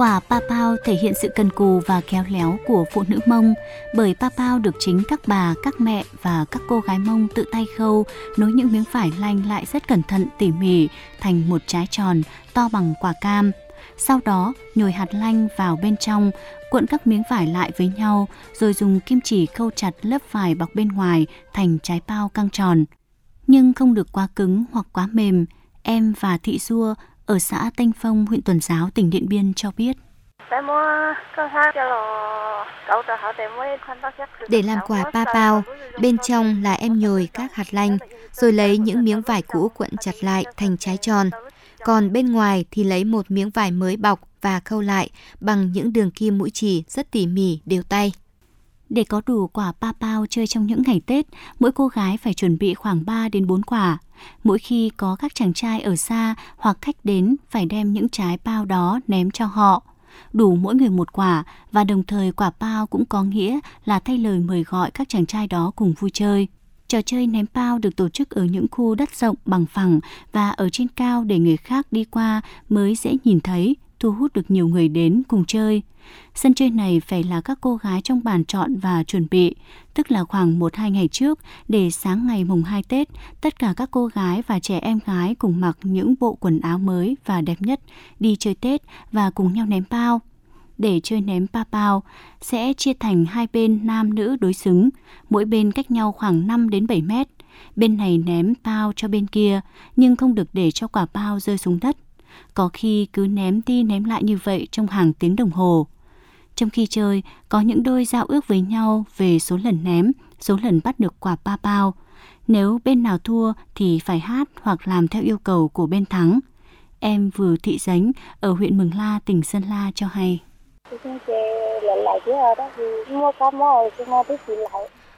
Quả pa pao thể hiện sự cần cù và khéo léo của phụ nữ Mông, bởi pa pao được chính các bà, các mẹ và các cô gái Mông tự tay khâu, nối những miếng vải lanh lại rất cẩn thận tỉ mỉ thành một trái tròn to bằng quả cam. Sau đó, nhồi hạt lanh vào bên trong, cuộn các miếng vải lại với nhau, rồi dùng kim chỉ khâu chặt lớp vải bọc bên ngoài thành trái bao căng tròn. Nhưng không được quá cứng hoặc quá mềm. Em và Thị Dua ở xã Tanh Phong, huyện Tuần Giáo, tỉnh Điện Biên cho biết. Để làm quả pa pao, bên trong là em nhồi các hạt lanh, rồi lấy những miếng vải cũ cuộn chặt lại thành trái tròn. Còn bên ngoài thì lấy một miếng vải mới bọc và khâu lại bằng những đường kim mũi chỉ rất tỉ mỉ đều tay. Để có đủ quả pa pao chơi trong những ngày Tết, mỗi cô gái phải chuẩn bị khoảng 3 đến 4 quả. Mỗi khi có các chàng trai ở xa hoặc khách đến phải đem những trái bao đó ném cho họ. Đủ mỗi người một quả và đồng thời quả bao cũng có nghĩa là thay lời mời gọi các chàng trai đó cùng vui chơi. Trò chơi ném bao được tổ chức ở những khu đất rộng bằng phẳng và ở trên cao để người khác đi qua mới dễ nhìn thấy, thu hút được nhiều người đến cùng chơi. Sân chơi này phải là các cô gái trong bàn chọn và chuẩn bị, tức là khoảng 1-2 ngày trước để sáng ngày mùng 2 Tết, tất cả các cô gái và trẻ em gái cùng mặc những bộ quần áo mới và đẹp nhất đi chơi Tết và cùng nhau ném bao để chơi ném pa pao sẽ chia thành hai bên nam nữ đối xứng, mỗi bên cách nhau khoảng 5 đến 7 mét. Bên này ném bao cho bên kia, nhưng không được để cho quả bao rơi xuống đất. Có khi cứ ném đi ném lại như vậy trong hàng tiếng đồng hồ. Trong khi chơi, có những đôi giao ước với nhau về số lần ném, số lần bắt được quả ba bao. Nếu bên nào thua thì phải hát hoặc làm theo yêu cầu của bên thắng. Em vừa thị dánh ở huyện Mường La, tỉnh Sơn La cho hay.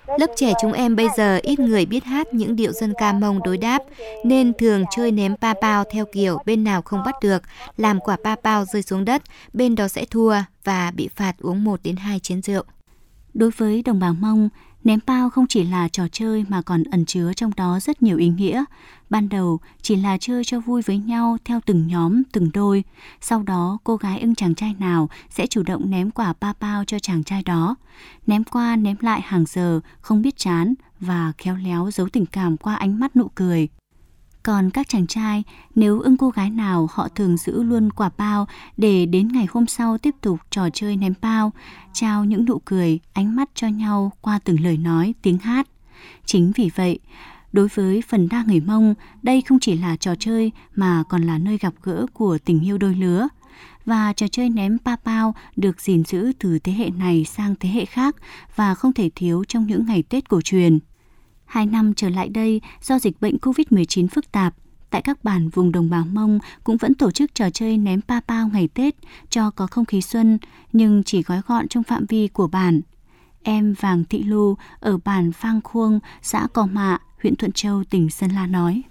Lớp trẻ chúng em bây giờ ít người biết hát những điệu dân ca mông đối đáp, nên thường chơi ném pa pao theo kiểu bên nào không bắt được, làm quả pa pao rơi xuống đất, bên đó sẽ thua và bị phạt uống 1 đến 2 chén rượu. Đối với đồng bào Mông, Ném bao không chỉ là trò chơi mà còn ẩn chứa trong đó rất nhiều ý nghĩa. Ban đầu chỉ là chơi cho vui với nhau theo từng nhóm, từng đôi. Sau đó cô gái ưng chàng trai nào sẽ chủ động ném quả ba bao cho chàng trai đó. Ném qua ném lại hàng giờ, không biết chán và khéo léo giấu tình cảm qua ánh mắt nụ cười. Còn các chàng trai, nếu ưng cô gái nào họ thường giữ luôn quả bao để đến ngày hôm sau tiếp tục trò chơi ném bao, trao những nụ cười, ánh mắt cho nhau qua từng lời nói, tiếng hát. Chính vì vậy, đối với phần đa người Mông, đây không chỉ là trò chơi mà còn là nơi gặp gỡ của tình yêu đôi lứa. Và trò chơi ném pa pao được gìn giữ từ thế hệ này sang thế hệ khác và không thể thiếu trong những ngày Tết cổ truyền. Hai năm trở lại đây, do dịch bệnh COVID-19 phức tạp, tại các bản vùng đồng bào Mông cũng vẫn tổ chức trò chơi ném pa pao ngày Tết cho có không khí xuân, nhưng chỉ gói gọn trong phạm vi của bản. Em Vàng Thị Lu ở bản Phang Khuông, xã Cò Mạ, huyện Thuận Châu, tỉnh Sơn La nói.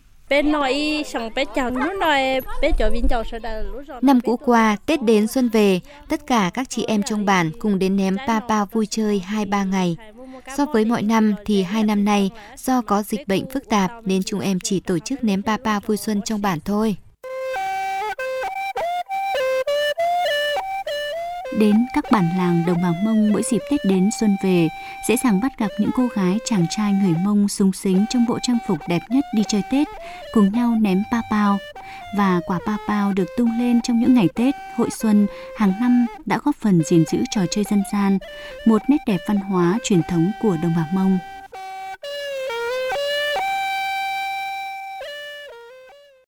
Năm cũ qua, Tết đến xuân về, tất cả các chị em trong bản cùng đến ném pa pa vui chơi 2-3 ngày. So với mọi năm thì hai năm nay do có dịch bệnh phức tạp nên chúng em chỉ tổ chức ném ba ba vui xuân trong bản thôi. Đến các bản làng đồng bào Mông mỗi dịp Tết đến xuân về, dễ dàng bắt gặp những cô gái chàng trai người Mông sung sính trong bộ trang phục đẹp nhất đi chơi Tết, cùng nhau ném pa pao. Và quả pa pao được tung lên trong những ngày Tết, hội xuân hàng năm đã góp phần gìn giữ trò chơi dân gian, một nét đẹp văn hóa truyền thống của đồng bào Mông.